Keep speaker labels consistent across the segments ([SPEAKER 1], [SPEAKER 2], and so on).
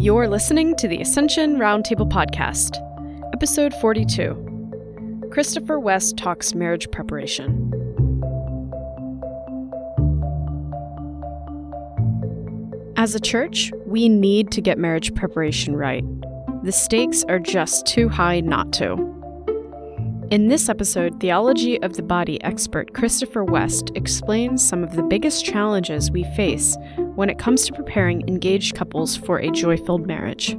[SPEAKER 1] You're listening to the Ascension Roundtable Podcast, Episode 42 Christopher West Talks Marriage Preparation. As a church, we need to get marriage preparation right. The stakes are just too high not to. In this episode, theology of the body expert Christopher West explains some of the biggest challenges we face when it comes to preparing engaged couples for a joy filled marriage.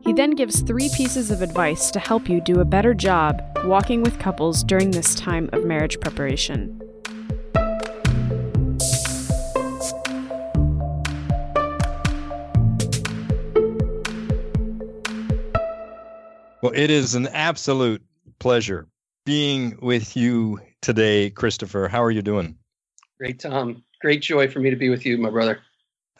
[SPEAKER 1] He then gives three pieces of advice to help you do a better job walking with couples during this time of marriage preparation.
[SPEAKER 2] Well, it is an absolute pleasure being with you today, Christopher. How are you doing?
[SPEAKER 3] Great, Tom. Great joy for me to be with you, my brother.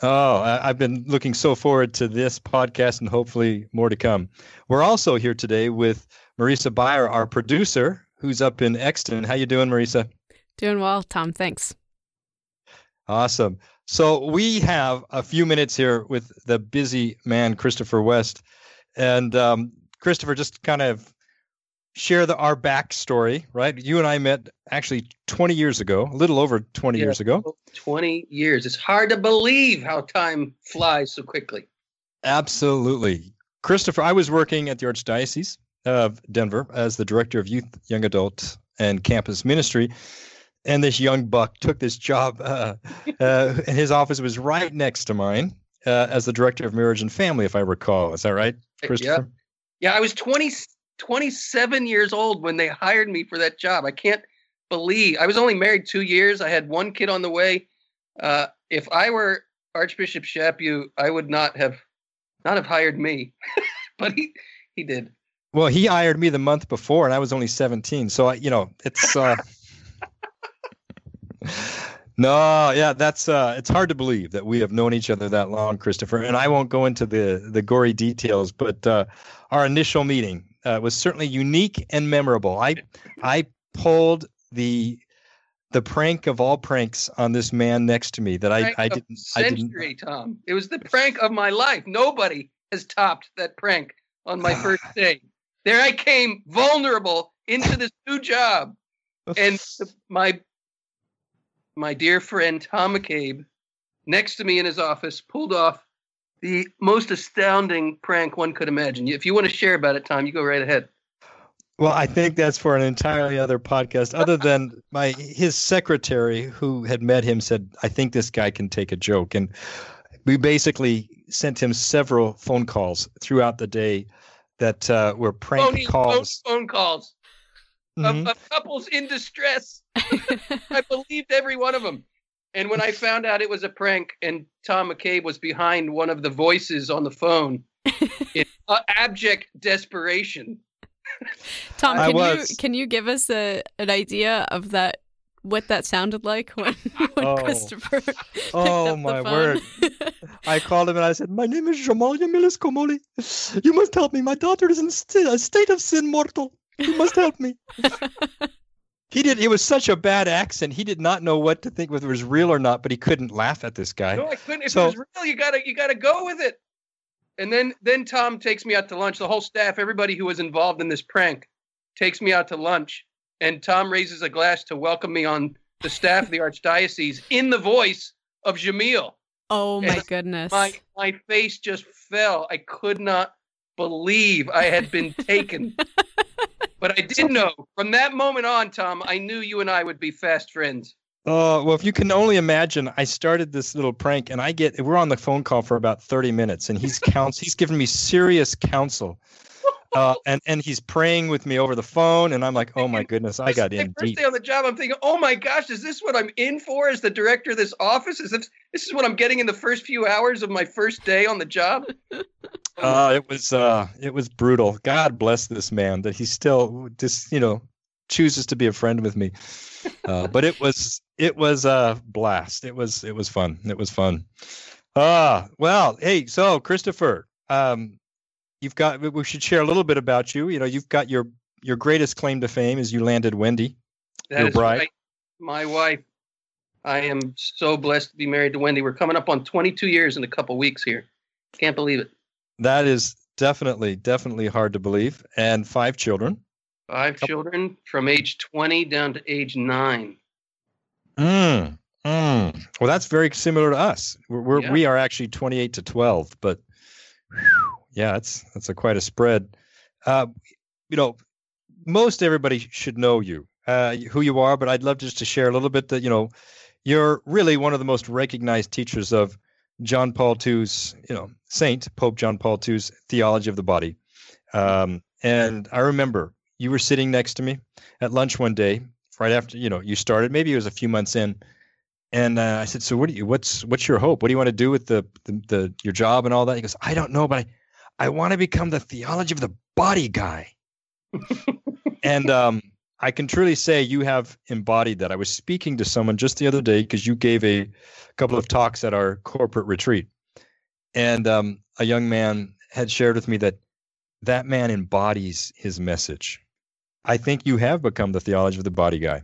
[SPEAKER 2] Oh, I've been looking so forward to this podcast and hopefully more to come. We're also here today with Marisa Beyer, our producer, who's up in Exton. How you doing, Marisa?
[SPEAKER 1] Doing well, Tom. Thanks.
[SPEAKER 2] Awesome. So we have a few minutes here with the busy man, Christopher West. And um, Christopher, just kind of share the our backstory, right? You and I met actually 20 years ago, a little over 20 yeah, years ago.
[SPEAKER 3] 20 years. It's hard to believe how time flies so quickly.
[SPEAKER 2] Absolutely. Christopher, I was working at the Archdiocese of Denver as the director of youth, young adult, and campus ministry. And this young buck took this job, uh, uh, and his office was right next to mine uh, as the director of marriage and family, if I recall. Is that right, Christopher?
[SPEAKER 3] Yeah, I was 20, 27 years old when they hired me for that job. I can't believe I was only married two years. I had one kid on the way. Uh, if I were Archbishop Chaput, I would not have not have hired me, but he he did.
[SPEAKER 2] Well, he hired me the month before, and I was only 17. So I, you know, it's. Uh... No, yeah, that's uh it's hard to believe that we have known each other that long, Christopher. And I won't go into the the gory details, but uh our initial meeting uh, was certainly unique and memorable. I I pulled the the prank of all pranks on this man next to me that I I didn't
[SPEAKER 3] century,
[SPEAKER 2] I didn't
[SPEAKER 3] Tom. It was the prank of my life. Nobody has topped that prank on my first day. There I came vulnerable into this new job. And my my dear friend Tom McCabe, next to me in his office, pulled off the most astounding prank one could imagine. If you want to share about it, Tom, you go right ahead.
[SPEAKER 2] Well, I think that's for an entirely other podcast. Other than my his secretary, who had met him, said, "I think this guy can take a joke," and we basically sent him several phone calls throughout the day that uh, were prank
[SPEAKER 3] Phony,
[SPEAKER 2] calls.
[SPEAKER 3] Phone, phone calls mm-hmm. of, of couples in distress. I believed every one of them. And when I found out it was a prank and Tom McCabe was behind one of the voices on the phone in uh, abject desperation.
[SPEAKER 1] Tom, can you can you give us a an idea of that what that sounded like when, when oh. Christopher
[SPEAKER 2] Oh my word. I called him and I said, My name is Jamal Yamilis Komoli. You must help me. My daughter is in st- a state of sin mortal. You must help me. He did. It was such a bad accent. He did not know what to think whether it was real or not. But he couldn't laugh at this guy.
[SPEAKER 3] No, I couldn't. If so, it was real, you gotta you gotta go with it. And then then Tom takes me out to lunch. The whole staff, everybody who was involved in this prank, takes me out to lunch. And Tom raises a glass to welcome me on the staff of the archdiocese in the voice of Jamil.
[SPEAKER 1] Oh my and goodness!
[SPEAKER 3] My my face just fell. I could not believe I had been taken. But I did know from that moment on, Tom, I knew you and I would be fast friends.
[SPEAKER 2] Oh, well, if you can only imagine, I started this little prank and I get, we're on the phone call for about 30 minutes and he's counts, he's giving me serious counsel. Uh, and and he's praying with me over the phone, and I'm like, oh my goodness, I got in
[SPEAKER 3] first
[SPEAKER 2] deep.
[SPEAKER 3] day on the job, I'm thinking, oh my gosh, is this what I'm in for as the director of this office? Is this this is what I'm getting in the first few hours of my first day on the job?
[SPEAKER 2] Uh, it was uh, it was brutal. God bless this man that he still just you know chooses to be a friend with me. Uh, but it was it was a blast. It was it was fun. It was fun. Ah, uh, well, hey, so Christopher, um, you've got we should share a little bit about you. You know, you've got your your greatest claim to fame is you landed Wendy,
[SPEAKER 3] that
[SPEAKER 2] your bride.
[SPEAKER 3] Right. My wife. I am so blessed to be married to Wendy. We're coming up on 22 years in a couple weeks here. Can't believe it.
[SPEAKER 2] That is definitely, definitely hard to believe. And five children.
[SPEAKER 3] Five children from age 20 down to age nine.
[SPEAKER 2] Mm, mm. Well, that's very similar to us. We're, we're
[SPEAKER 3] Yeah.
[SPEAKER 2] we are actually 28 to 12, but whew, yeah, that's that's a quite a spread. Uh, you know, most everybody should know you, uh, who you are, but I'd love just to share a little bit that you know, you're really one of the most recognized teachers of John Paul II's, you know, Saint Pope John Paul II's theology of the body. Um, and I remember you were sitting next to me at lunch one day, right after you know you started. Maybe it was a few months in, and uh, I said, "So what do you? What's what's your hope? What do you want to do with the the, the your job and all that?" He goes, "I don't know, but I I want to become the theology of the body guy." and um, I can truly say you have embodied that. I was speaking to someone just the other day because you gave a couple of talks at our corporate retreat, and um, a young man had shared with me that that man embodies his message. I think you have become the theology of the body guy.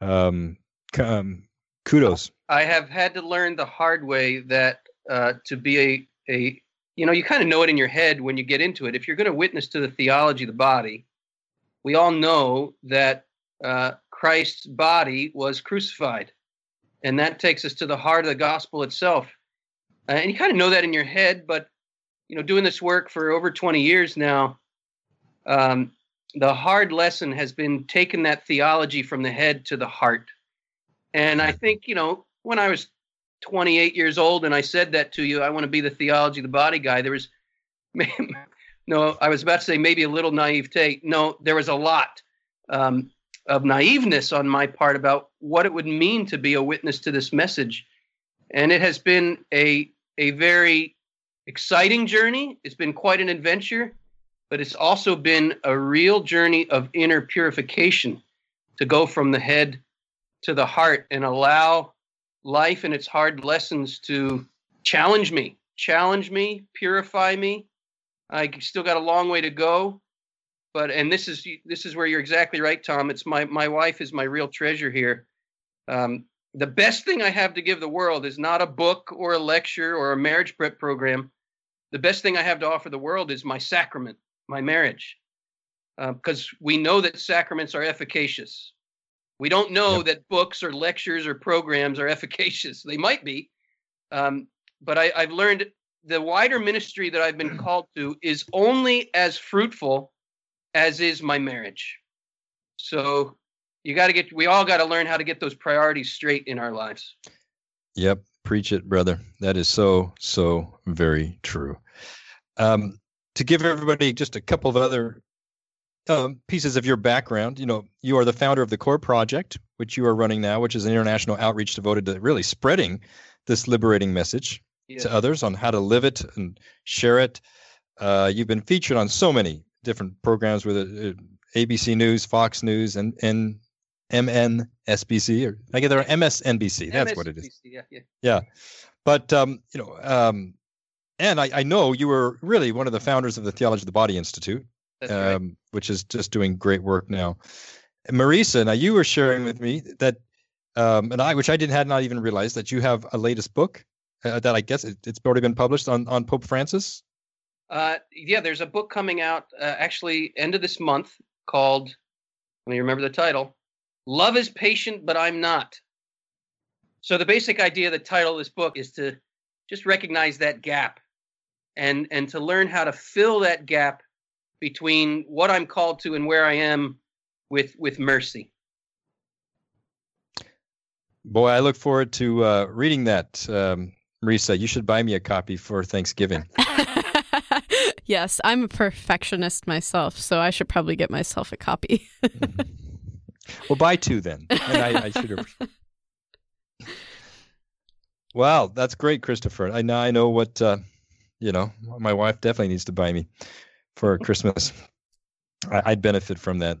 [SPEAKER 2] Um, um, kudos.
[SPEAKER 3] I have had to learn the hard way that uh, to be a, a you know, you kind of know it in your head when you get into it. If you're going to witness to the theology of the body, we all know that uh, Christ's body was crucified. And that takes us to the heart of the gospel itself. Uh, and you kind of know that in your head, but, you know, doing this work for over 20 years now, um, the hard lesson has been taking that theology from the head to the heart. And I think, you know, when I was 28 years old and I said that to you, I want to be the theology of the body guy, there was, no, I was about to say maybe a little naivete. No, there was a lot um, of naiveness on my part about what it would mean to be a witness to this message. And it has been a, a very exciting journey. It's been quite an adventure, but it's also been a real journey of inner purification to go from the head to the heart and allow life and its hard lessons to challenge me, challenge me, purify me. I still got a long way to go, but and this is this is where you're exactly right, Tom. It's my my wife is my real treasure here. Um, the best thing I have to give the world is not a book or a lecture or a marriage prep program. The best thing I have to offer the world is my sacrament, my marriage, because we know that sacraments are efficacious. We don't know
[SPEAKER 2] Yep.
[SPEAKER 3] that books or lectures or programs are efficacious. They might be, um, but I, I've learned the wider ministry that I've been called to is only as fruitful as is my marriage. So you got to get, we all got to learn how to get those priorities straight in our lives.
[SPEAKER 2] Yep, preach it, brother. That is so so very true. Um, to give everybody just a couple of other um, pieces of your background, you know, you are the founder of the Cor Project, which you are running now, which is an international outreach devoted to really spreading this liberating message to others on how to live it and share it. Uh, you've been featured on so many different programs with uh, ABC News, Fox News, and and MNSBC, or I get there MSNBC. That's what it is.
[SPEAKER 3] MSNBC, Yeah, yeah.
[SPEAKER 2] But um, you know, um, and I, I know you were really one of the founders of the Theology of the Body Institute,
[SPEAKER 3] right.
[SPEAKER 2] um, which is just doing great work now. And Marisa, now you were sharing with me that, um, and I, which I didn't had not even realized that you have a latest book uh, that I guess it, it's already been published on on Pope Francis.
[SPEAKER 3] Uh, yeah, there's a book coming out uh, actually end of this month called, let me remember the title, Love is Patient, but I'm Not. So the basic idea of the title of this book is to just recognize that gap and and to learn how to fill that gap between what I'm called to and where I am with with mercy.
[SPEAKER 2] Boy, I look forward to uh, reading that, um, Marisa. You should buy me a copy for Thanksgiving.
[SPEAKER 1] yes, I'm a perfectionist myself, so I should probably get myself a copy.
[SPEAKER 2] well, buy two then. And I, I should have. Wow, that's great, Christopher. I now I know what uh, you know. My wife definitely needs to buy me for Christmas. I, I'd benefit from that.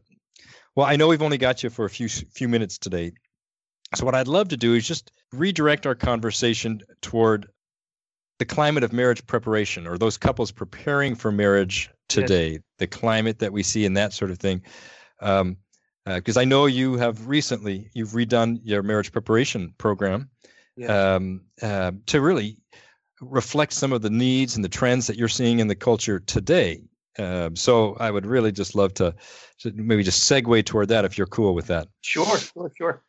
[SPEAKER 2] Well, I know we've only got you for a few few minutes today, so what I'd love to do is just redirect our conversation toward the climate of marriage preparation, or those couples preparing for marriage today. The climate that we see and that sort of thing. Um, because I know you have recently you've redone your marriage preparation program
[SPEAKER 3] Yes.
[SPEAKER 2] um, uh, to really reflect some of the needs and the trends that you're seeing in the culture today. Um, so I would really just love to, to maybe just segue toward that if you're cool with that.
[SPEAKER 3] Sure, sure, sure.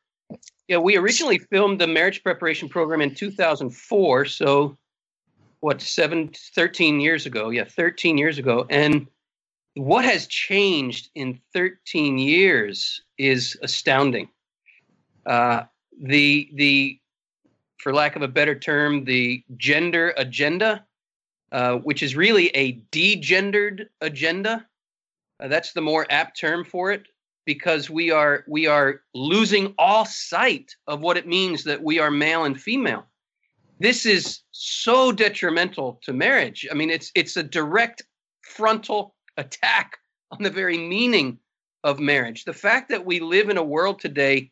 [SPEAKER 3] Yeah, we originally filmed the marriage preparation program in 2004. So, what, seven, 13 years ago? Yeah, 13 years ago. And what has changed in 13 years is astounding. Uh, the the for lack of a better term, the gender agenda, uh, which is really a degendered agenda. Uh, that's the more apt term for it because we are we are losing all sight of what it means that we are male and female. This is so detrimental to marriage. I mean, it's it's a direct frontal attack on the very meaning of marriage. The fact that we live in a world today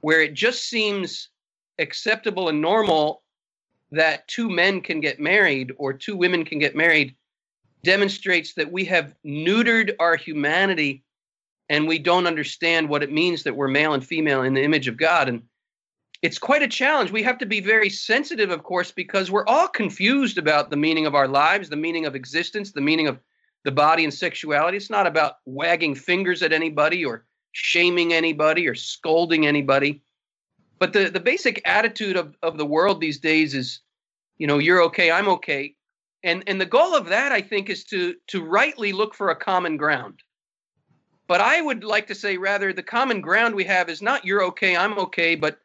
[SPEAKER 3] where it just seems acceptable and normal that two men can get married or two women can get married demonstrates that we have neutered our humanity and we don't understand what it means that we're male and female in the image of God. And it's quite a challenge. We have to be very sensitive, of course, because we're all confused about the meaning of our lives, the meaning of existence, the meaning of the body and sexuality. It's not about wagging fingers at anybody or shaming anybody or scolding anybody. But the, the basic attitude of, of the world these days is, you know, you're okay, I'm okay. And and the goal of that, I think, is to to rightly look for a common ground. But I would like to say rather the common ground we have is not you're okay, I'm okay, but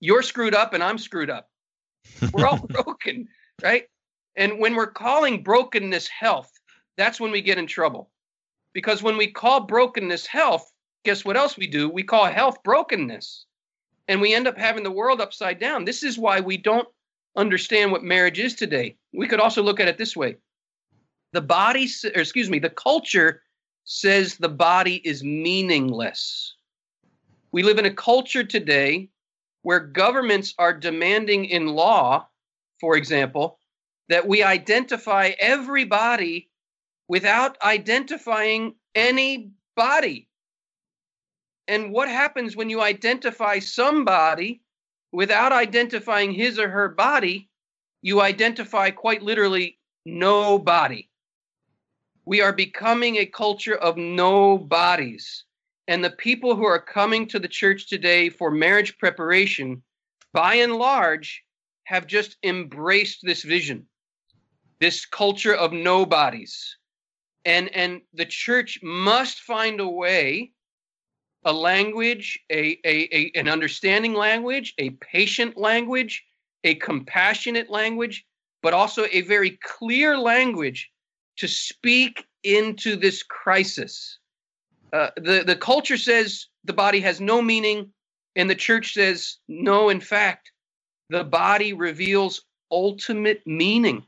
[SPEAKER 3] you're screwed up and I'm screwed up. We're all broken, right? And when we're calling brokenness health, that's when we get in trouble. Because when we call brokenness health, guess what else we do? We call health brokenness and we end up having the world upside down. This is why we don't understand what marriage is today. We could also look at it this way the body, or excuse me, the culture says the body is meaningless. We live in a culture today where governments are demanding in law, for example, that we identify everybody without identifying any body. And what happens when you identify somebody without identifying his or her body? You identify quite literally nobody. We are becoming a culture of no bodies. And the people who are coming to the church today for marriage preparation, by and large, have just embraced this vision, this culture of nobodies. And, and the church must find a way a language, a, a, a, an understanding language, a patient language, a compassionate language, but also a very clear language to speak into this crisis. Uh, the, the culture says the body has no meaning, and the church says, no, in fact, the body reveals ultimate meaning.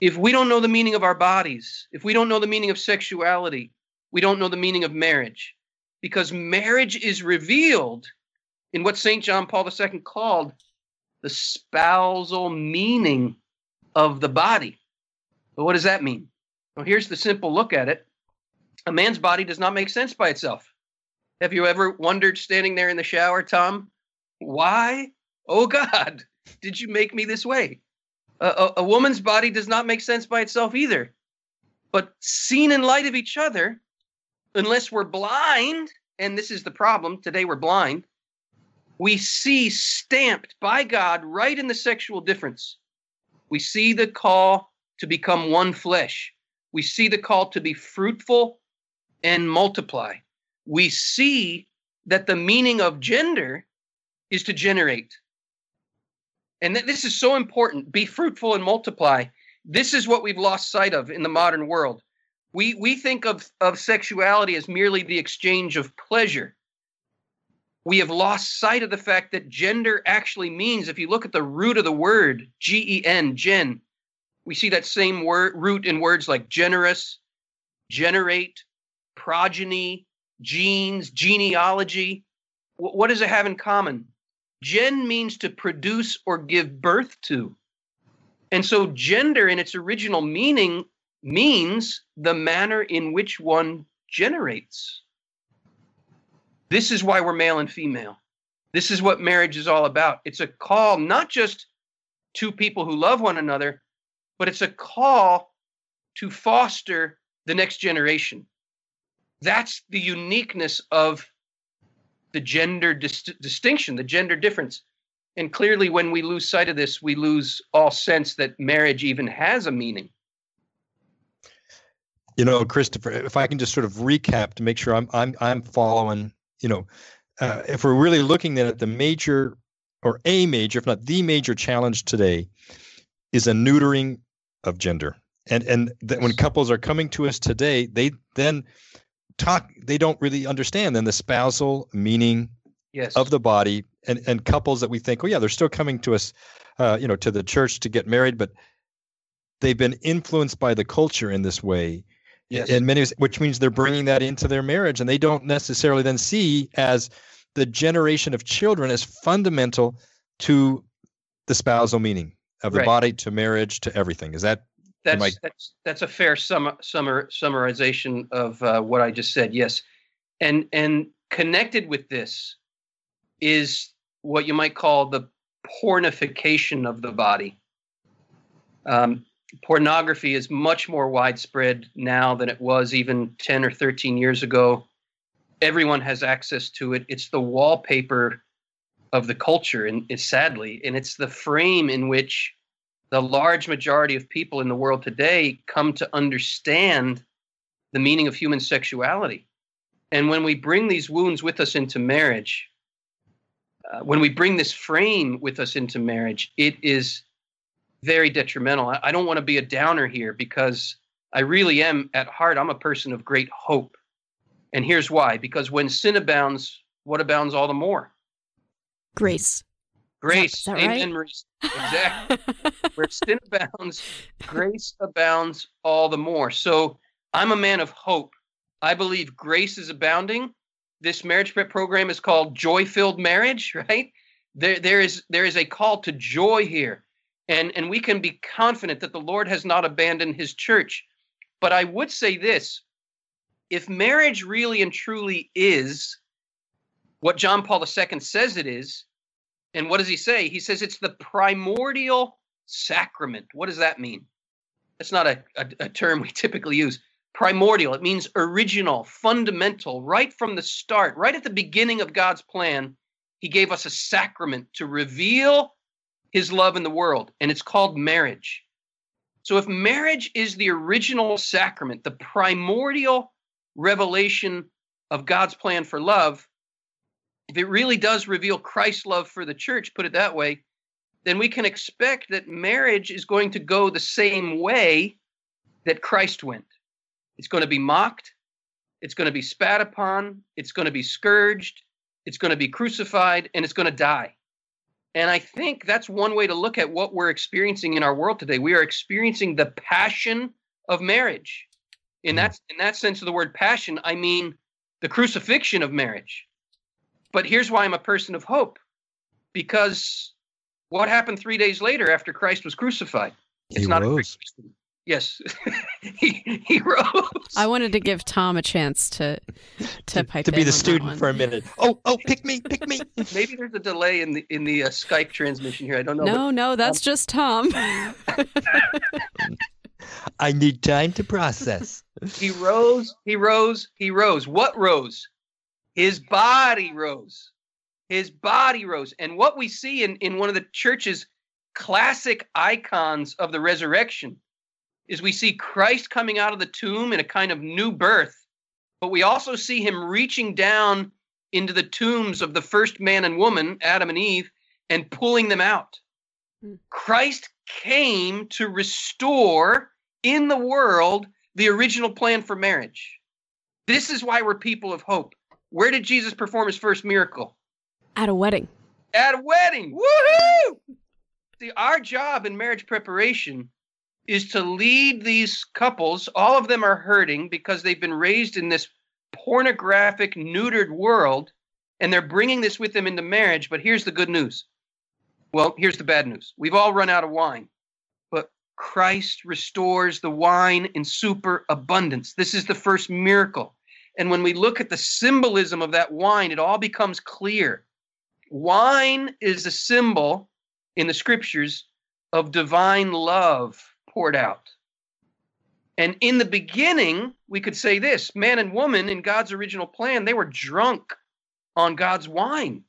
[SPEAKER 3] If we don't know the meaning of our bodies, if we don't know the meaning of sexuality, we don't know the meaning of marriage because marriage is revealed in what St. John Paul II called the spousal meaning of the body. But what does that mean? Well, here's the simple look at it a man's body does not make sense by itself. Have you ever wondered standing there in the shower, Tom, why, oh God, did you make me this way? A, a, a woman's body does not make sense by itself either. But seen in light of each other, unless we're blind, and this is the problem, today we're blind, we see stamped by God right in the sexual difference. We see the call to become one flesh. We see the call to be fruitful and multiply. We see that the meaning of gender is to generate. And this is so important be fruitful and multiply. This is what we've lost sight of in the modern world we we think of of sexuality as merely the exchange of pleasure. We have lost sight of the fact that gender actually means if you look at the root of the word g-e-n gen we see that same word root in words like generous generate progeny genes genealogy. What does it have in common? Gen means to produce or give birth to. And so gender in its original meaning means the manner in which one generates. This is why we're male and female. This is what marriage is all about. It's a call not just to people who love one another, but it's a call to foster the next generation. That's the uniqueness of the gender dis- distinction, the gender difference. And clearly, when we lose sight of this, we lose all sense that marriage even has a meaning.
[SPEAKER 2] You know, Christopher, if I can just sort of recap to make sure I'm I'm I'm following. You know, uh, if we're really looking at the major or a major, if not the major challenge today, is a neutering of gender. And and that when couples are coming to us today, they then talk. They don't really understand then the spousal meaning
[SPEAKER 3] yes.
[SPEAKER 2] of the body. And and couples that we think, oh yeah, they're still coming to us, uh, you know, to the church to get married, but they've been influenced by the culture in this way.
[SPEAKER 3] Yes.
[SPEAKER 2] In many, which means they're bringing that into their marriage, and they don't necessarily then see as the generation of children as fundamental to the spousal meaning of the
[SPEAKER 3] Right.
[SPEAKER 2] body to marriage to everything. Is that
[SPEAKER 3] That's
[SPEAKER 2] I-
[SPEAKER 3] that's that's a fair sum, summar, summarization of uh, what I just said. Yes, and and connected with this is what you might call the pornification of the body. Um, pornography is much more widespread now than it was even ten or thirteen years ago. Everyone has access to it. It's the wallpaper of the culture, and sadly, and it's the frame in which the large majority of people in the world today come to understand the meaning of human sexuality. And when we bring these wounds with us into marriage, uh, when we bring this frame with us into marriage, it is very detrimental. I, I don't want to be a downer here because I really am at heart, I'm a person of great hope. And here's why because when sin abounds, what abounds all the more?
[SPEAKER 1] Grace.
[SPEAKER 3] Grace.
[SPEAKER 1] is that
[SPEAKER 3] Amen,
[SPEAKER 1] right?
[SPEAKER 3] Exactly. where sin abounds, grace abounds all the more. So I'm a man of hope. I believe grace is abounding. This marriage prep program is called Joy Filled Marriage, right? There, there is there is a call to joy here. And, and we can be confident that the Lord has not abandoned his church. But I would say this if marriage really and truly is what John Paul II says it is, and what does he say? He says it's the primordial sacrament. What does that mean? That's not a, a, a term we typically use. Primordial, it means original, fundamental, right from the start, right at the beginning of God's plan. He gave us a sacrament to reveal his love in the world, and it's called marriage. So, if marriage is the original sacrament, the primordial revelation of God's plan for love, if it really does reveal Christ's love for the church, put it that way, then we can expect that marriage is going to go the same way that Christ went. It's going to be mocked, it's going to be spat upon, it's going to be scourged, it's going to be crucified, and it's going to die. And I think that's one way to look at what we're experiencing in our world today. We are experiencing the passion of marriage. In mm. that in that sense of the word passion, I mean the crucifixion of marriage. But here's why I'm a person of hope. Because what happened 3 days later after Christ was crucified?
[SPEAKER 2] It's he
[SPEAKER 3] a
[SPEAKER 2] rose?
[SPEAKER 3] Yes. he he rose.
[SPEAKER 1] I wanted to give Tom a chance to to pipe
[SPEAKER 2] to be the student for a minute. Oh, oh, pick me, pick me.
[SPEAKER 3] Maybe there's a delay in the in the uh, Skype transmission here. I don't know.
[SPEAKER 1] No, no, that's just Tom.
[SPEAKER 2] I need time to process.
[SPEAKER 3] He rose, he rose, he rose. What rose? His body rose. His body rose. And what we see in, in one of the church's classic icons of the resurrection is we see Christ coming out of the tomb in a kind of new birth, but we also see him reaching down into the tombs of the first man and woman, Adam and Eve, and pulling them out.
[SPEAKER 1] Hmm.
[SPEAKER 3] Christ came to restore in the world the original plan for marriage. This is why we're people of hope. Where did Jesus perform his first miracle?
[SPEAKER 1] At a wedding.
[SPEAKER 3] At a wedding. Woohoo! See, our job in marriage preparation is to lead these couples. All of them are hurting because they've been raised in this pornographic, neutered world, and they're bringing this with them into marriage. But here's the good news. Well, here's the bad news. We've all run out of wine, but Christ restores the wine in super abundance. This is the first miracle. And when we look at the symbolism of that wine, it all becomes clear. Wine is a symbol in the scriptures of divine love poured out. And in the beginning, we could say this man and woman in God's original plan, they were drunk on God's wine.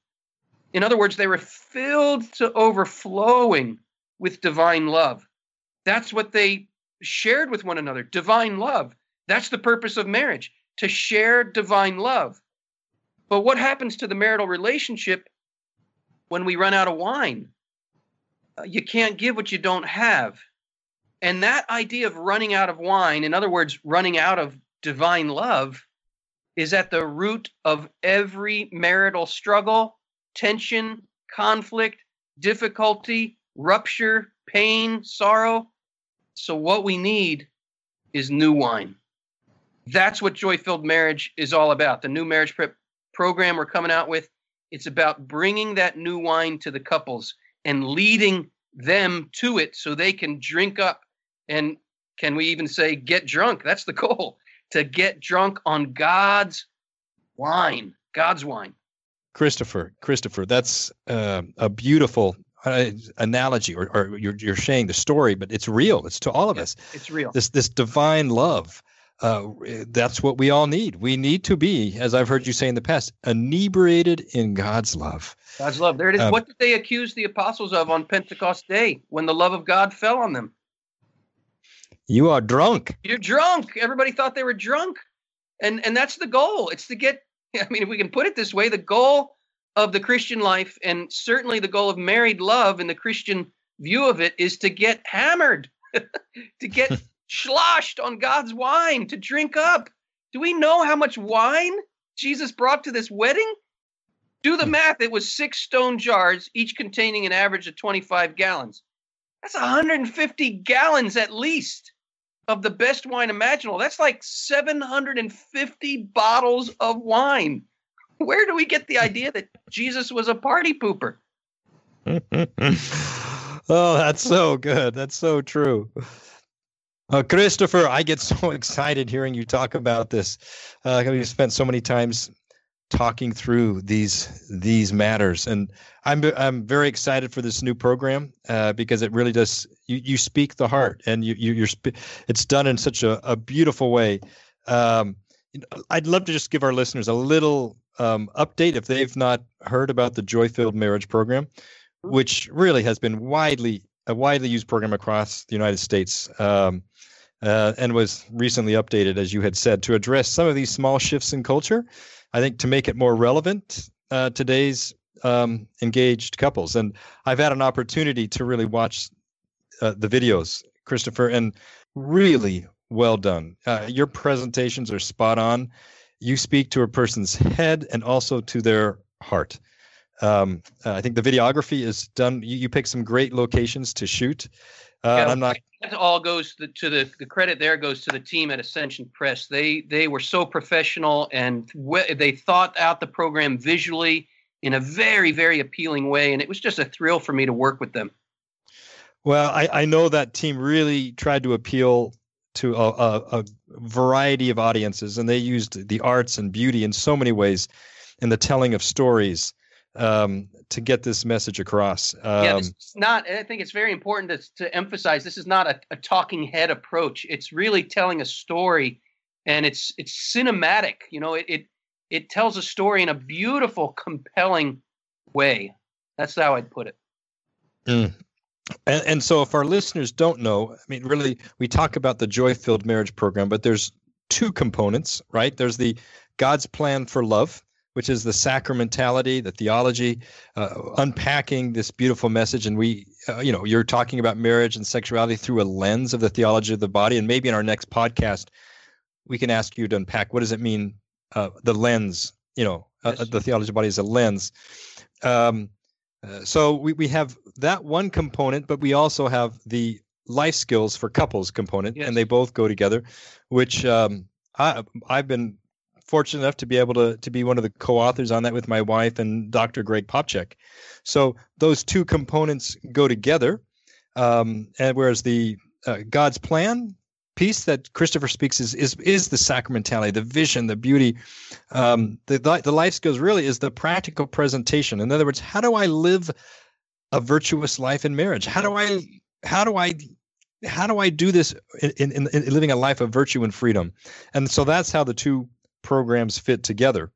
[SPEAKER 3] In other words, they were filled to overflowing with divine love. That's what they shared with one another divine love. That's the purpose of marriage to share divine love. But what happens to the marital relationship when we run out of wine? Uh, you can't give what you don't have. And that idea of running out of wine, in other words, running out of divine love, is at the root of every marital struggle, tension, conflict, difficulty, rupture, pain, sorrow. So, what we need is new wine. That's what joy filled marriage is all about. The new marriage prep program we're coming out with, it's about bringing that new wine to the couples and leading them to it so they can drink up and can we even say get drunk? That's the goal to get drunk on God's wine, God's wine.
[SPEAKER 2] Christopher, Christopher, that's uh, a beautiful uh, analogy, or, or, you're, you're saying the story, but it's real. It's to all of
[SPEAKER 3] yeah,
[SPEAKER 2] us.
[SPEAKER 3] It's real.
[SPEAKER 2] This this divine love. Uh, that's what we all need. We need to be, as I've heard you say in the past, inebriated in God's love.
[SPEAKER 3] God's love. There it is. Um, what did they accuse the apostles of on Pentecost Day when the love of God fell on them?
[SPEAKER 2] You are drunk.
[SPEAKER 3] You're drunk. Everybody thought they were drunk. And and that's the goal. It's to get I mean if we can put it this way, the goal of the Christian life and certainly the goal of married love in the Christian view of it is to get hammered, to get sloshed on God's wine, to drink up. Do we know how much wine Jesus brought to this wedding? Do the hmm. math. It was six stone jars, each containing an average of 25 gallons. That's 150 gallons at least of the best wine imaginable. That's like 750 bottles of wine. Where do we get the idea that Jesus was a party pooper?
[SPEAKER 2] oh, that's so good. That's so true. Uh, Christopher, I get so excited hearing you talk about this. Uh, we've spent so many times talking through these these matters. And i'm i'm very excited for this new program uh, because it really does you, you speak the heart and you, you are it's done in such a, a beautiful way. Um, i'd love to just give our listeners a little um, update if they've not heard about the joy filled marriage program which really has been widely a widely used program across the united states. Um, uh, and was recently updated as you had said to address some of these small shifts in culture I think to make it more relevant uh, today's um, engaged couples. And I've had an opportunity to really watch uh, the videos, Christopher, and really well done. Uh, your presentations are spot on. You speak to a person's head and also to their heart. Um, uh, I think the videography is done. You, you pick some great locations to shoot. Uh, yeah, I'm not
[SPEAKER 3] that all goes to, to, the the credit there goes to the team at Ascension Press. They they were so professional and we, they thought out the program visually in a very very appealing way, and it was just a thrill for me to work with them.
[SPEAKER 2] Well, I, I know that team really tried to appeal to a, a, a variety of audiences, and they used the arts and beauty in so many ways in the telling of stories um, to get this message across. Um,
[SPEAKER 3] yeah, it's not. I think it's very important to, to emphasize this is not a, a, talking head approach. It's really telling a story, and it's it's cinematic. You know, it it, it tells a story in a beautiful, compelling way. That's how I'd put it.
[SPEAKER 2] Mm. And, and so, if our listeners don't know, I mean, really, we talk about the joy-filled marriage program, but there's two components, right? There's the God's plan for love, which is the sacramentality, the theology, uh, unpacking this beautiful message. And we, uh, you know, you're talking about marriage and sexuality through a lens of the theology of the body. And maybe in our next podcast, we can ask you to unpack what does it mean, uh, the lens, you know, uh, yes. the theology of the body is a lens. Um, uh, so we, we have that one component, but we also have the life skills for couples component, yes. and they both go together, which um, I, I've been fortunate enough to be able to to be one of the co-authors on that with my wife and Dr. Greg Popcak. So those two components go together, um, and whereas the uh, God's plan piece that Christopher speaks is is is the sacramentality, the vision, the beauty, um, the the life skills. Really, is the practical presentation. In other words, how do I live a virtuous life in marriage? How do I how do I how do I do this in, in, in living a life of virtue and freedom? And so that's how the two programs fit together.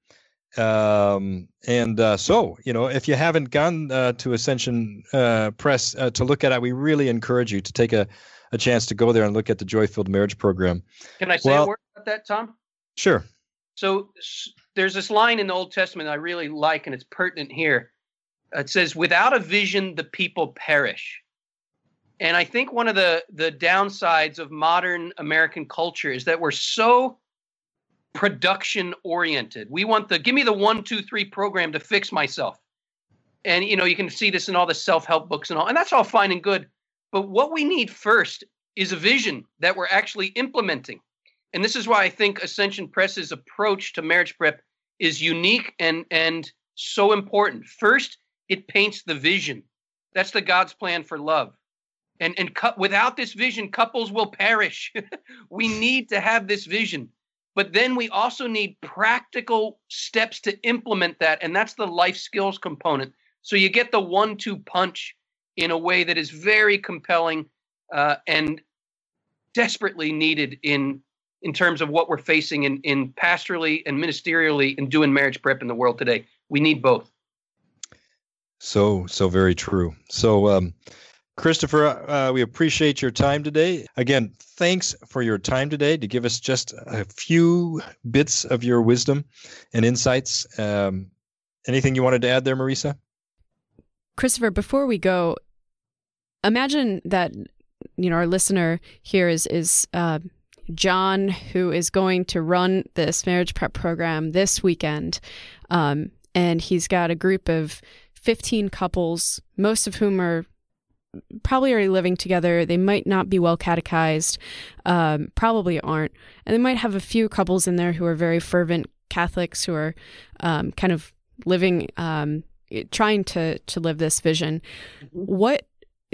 [SPEAKER 2] Um, and uh, so, you know, if you haven't gone uh, to Ascension uh, Press uh, to look at it, we really encourage you to take a, a chance to go there and look at the Joy Filled Marriage Program.
[SPEAKER 3] Can I say well, a word about that, Tom?
[SPEAKER 2] Sure.
[SPEAKER 3] So there's this line in the Old Testament I really like, and it's pertinent here. It says, "Without a vision, the people perish." And I think one of the the downsides of modern American culture is that we're so production oriented. We want the give me the one, two, three program to fix myself. And you know, you can see this in all the self-help books and all, and that's all fine and good. But what we need first is a vision that we're actually implementing. And this is why I think Ascension Press's approach to marriage prep is unique and and so important. First, it paints the vision. That's the God's plan for love and and cu- without this vision couples will perish we need to have this vision but then we also need practical steps to implement that and that's the life skills component. So you get the one two punch in a way that is very compelling uh, and desperately needed in in terms of what we're facing in in pastorally and ministerially and doing marriage prep in the world today. We need both.
[SPEAKER 2] So so very true. So um Christopher, uh, we appreciate your time today. Again, thanks for your time today to give us just a few bits of your wisdom and insights. Um, anything you wanted to add there, Marisa?
[SPEAKER 1] Christopher, before we go, imagine that you know our listener here is is uh, John, who is going to run this marriage prep program this weekend, um, and he's got a group of 15 couples, most of whom are probably already living together. They might not be well catechized, um, probably aren't. And they might have a few couples in there who are very fervent Catholics who are um, kind of living, um, trying to, to live this vision. Mm-hmm. What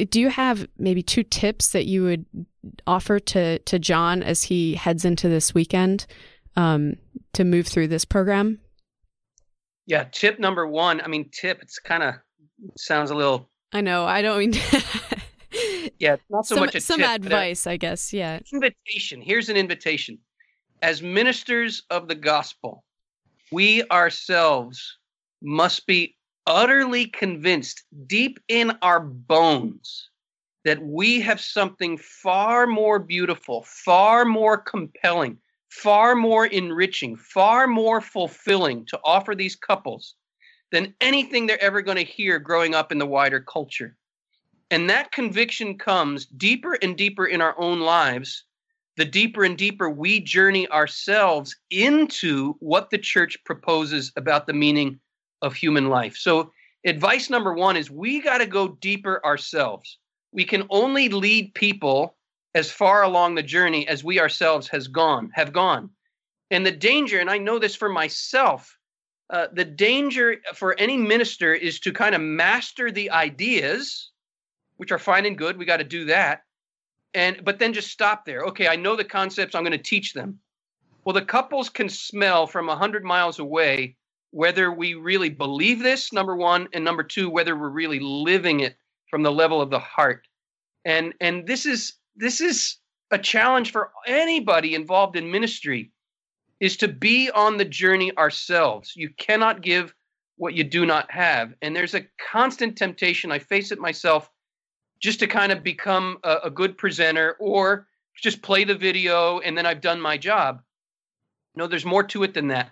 [SPEAKER 1] do you have maybe two tips that you would offer to, to John as he heads into this weekend um, to move through this program?
[SPEAKER 3] Yeah, tip number one. I mean, tip, it's kind of sounds a little
[SPEAKER 1] I know. I don't mean.
[SPEAKER 3] yeah, not so
[SPEAKER 1] some,
[SPEAKER 3] much
[SPEAKER 1] some
[SPEAKER 3] tip,
[SPEAKER 1] advice, I guess. Yeah.
[SPEAKER 3] Invitation. Here's an invitation. As ministers of the gospel, we ourselves must be utterly convinced deep in our bones that we have something far more beautiful, far more compelling, far more enriching, far more fulfilling to offer these couples than anything they're ever going to hear growing up in the wider culture. And that conviction comes deeper and deeper in our own lives, the deeper and deeper we journey ourselves into what the church proposes about the meaning of human life. So, advice number one is we got to go deeper ourselves. We can only lead people as far along the journey as we ourselves has gone, have gone. And the danger, and I know this for myself, uh, the danger for any minister is to kind of master the ideas, which are fine and good. We got to do that, and but then just stop there. Okay, I know the concepts. I'm going to teach them. Well, the couples can smell from a hundred miles away whether we really believe this. Number one, and number two, whether we're really living it from the level of the heart. And and this is this is a challenge for anybody involved in ministry is to be on the journey ourselves. You cannot give what you do not have. And there's a constant temptation, I face it myself, just to kind of become a, a good presenter or just play the video and then I've done my job. No, there's more to it than that.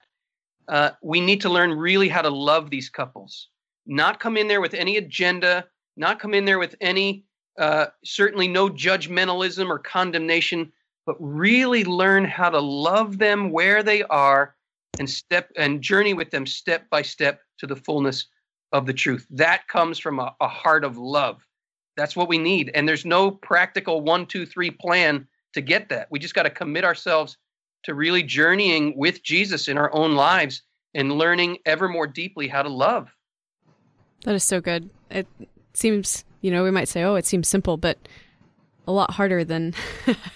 [SPEAKER 3] Uh, we need to learn really how to love these couples, not come in there with any agenda, not come in there with any, uh, certainly no judgmentalism or condemnation, but really learn how to love them where they are and step and journey with them step by step to the fullness of the truth. That comes from a, a heart of love. That's what we need. And there's no practical one, two, three plan to get that. We just got to commit ourselves to really journeying with Jesus in our own lives and learning ever more deeply how to love.
[SPEAKER 1] That is so good. It seems, you know, we might say, oh, it seems simple, but a lot harder than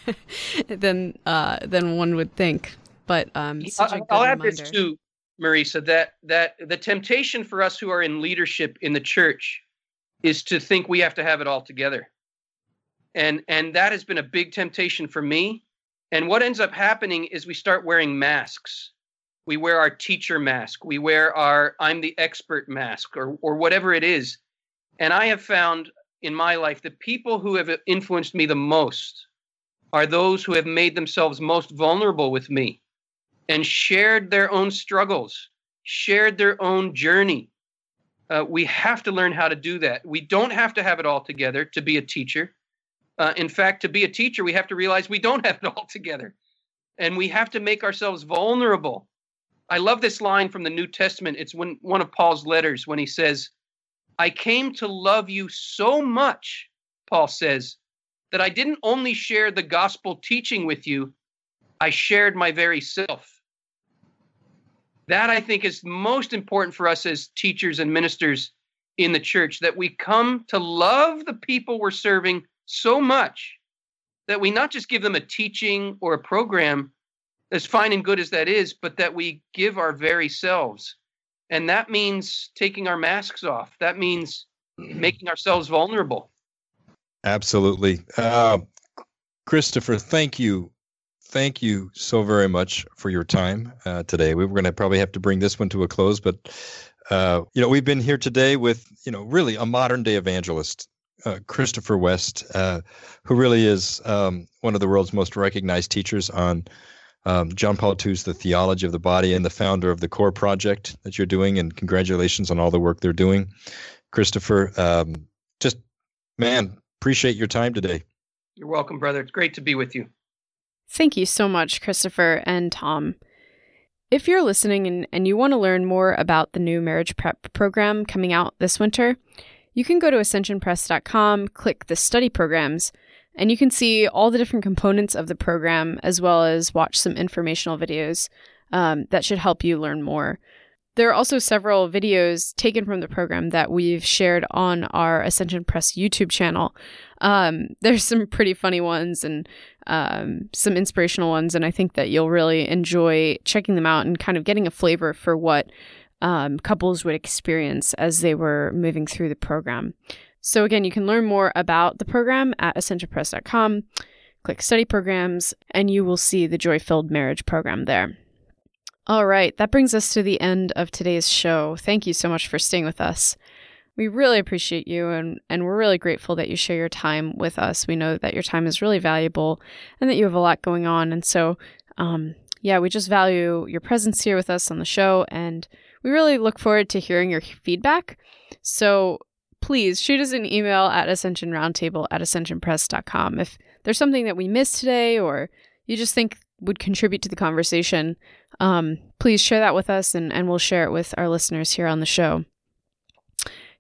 [SPEAKER 1] than uh, than one would think. But um,
[SPEAKER 3] I'll, I'll add this too, Marisa, that that the temptation for us who are in leadership in the church is to think we have to have it all together. And and that has been a big temptation for me. And what ends up happening is we start wearing masks. We wear our teacher mask. We wear our I'm the expert mask or or whatever it is. And I have found in my life the people who have influenced me the most are those who have made themselves most vulnerable with me and shared their own struggles, shared their own journey. Uh, we have to learn how to do that. We don't have to have it all together to be a teacher. Uh, in fact, to be a teacher, we have to realize we don't have it all together. And we have to make ourselves vulnerable. I love this line from the New Testament. It's when one of Paul's letters when he says, I came to love you so much, Paul says, that I didn't only share the gospel teaching with you, I shared my very self. That I think is most important for us as teachers and ministers in the church that we come to love the people we're serving so much that we not just give them a teaching or a program, as fine and good as that is, but that we give our very selves. And that means taking our masks off. That means making ourselves vulnerable.
[SPEAKER 2] Absolutely. Uh, Christopher, thank you thank you so very much for your time uh, today. We were going to probably have to bring this one to a close, but uh, you know we've been here today with you know really a modern day evangelist, uh, Christopher West, uh, who really is um, one of the world's most recognized teachers on um, John Paul II's The Theology of the Body and the founder of the Cor Project that you're doing. And congratulations on all the work they're doing, Christopher. Um, just man, appreciate your time today.
[SPEAKER 3] You're welcome, brother. It's great to be with you.
[SPEAKER 1] Thank you so much, Christopher and Tom. If you're listening and, and you want to learn more about the new marriage prep program coming out this winter, you can go to ascensionpress.com, click the study programs, and you can see all the different components of the program as well as watch some informational videos um, that should help you learn more. There are also several videos taken from the program that we've shared on our Ascension Press YouTube channel. Um, there's some pretty funny ones and um, some inspirational ones, and I think that you'll really enjoy checking them out and kind of getting a flavor for what um, couples would experience as they were moving through the program. So, again, you can learn more about the program at ascensionpress.com. Click study programs, and you will see the Joy Filled Marriage program there. All right, that brings us to the end of today's show. Thank you so much for staying with us. We really appreciate you and, and we're really grateful that you share your time with us. We know that your time is really valuable and that you have a lot going on. And so, um, yeah, we just value your presence here with us on the show and we really look forward to hearing your feedback. So please shoot us an email at ascensionroundtable at ascensionpress.com. If there's something that we missed today or you just think would contribute to the conversation, um, please share that with us and, and we'll share it with our listeners here on the show.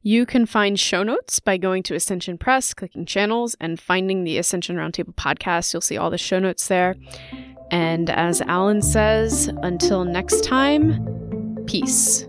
[SPEAKER 1] You can find show notes by going to Ascension Press, clicking channels, and finding the Ascension Roundtable podcast. You'll see all the show notes there. And as Alan says, until next time, peace.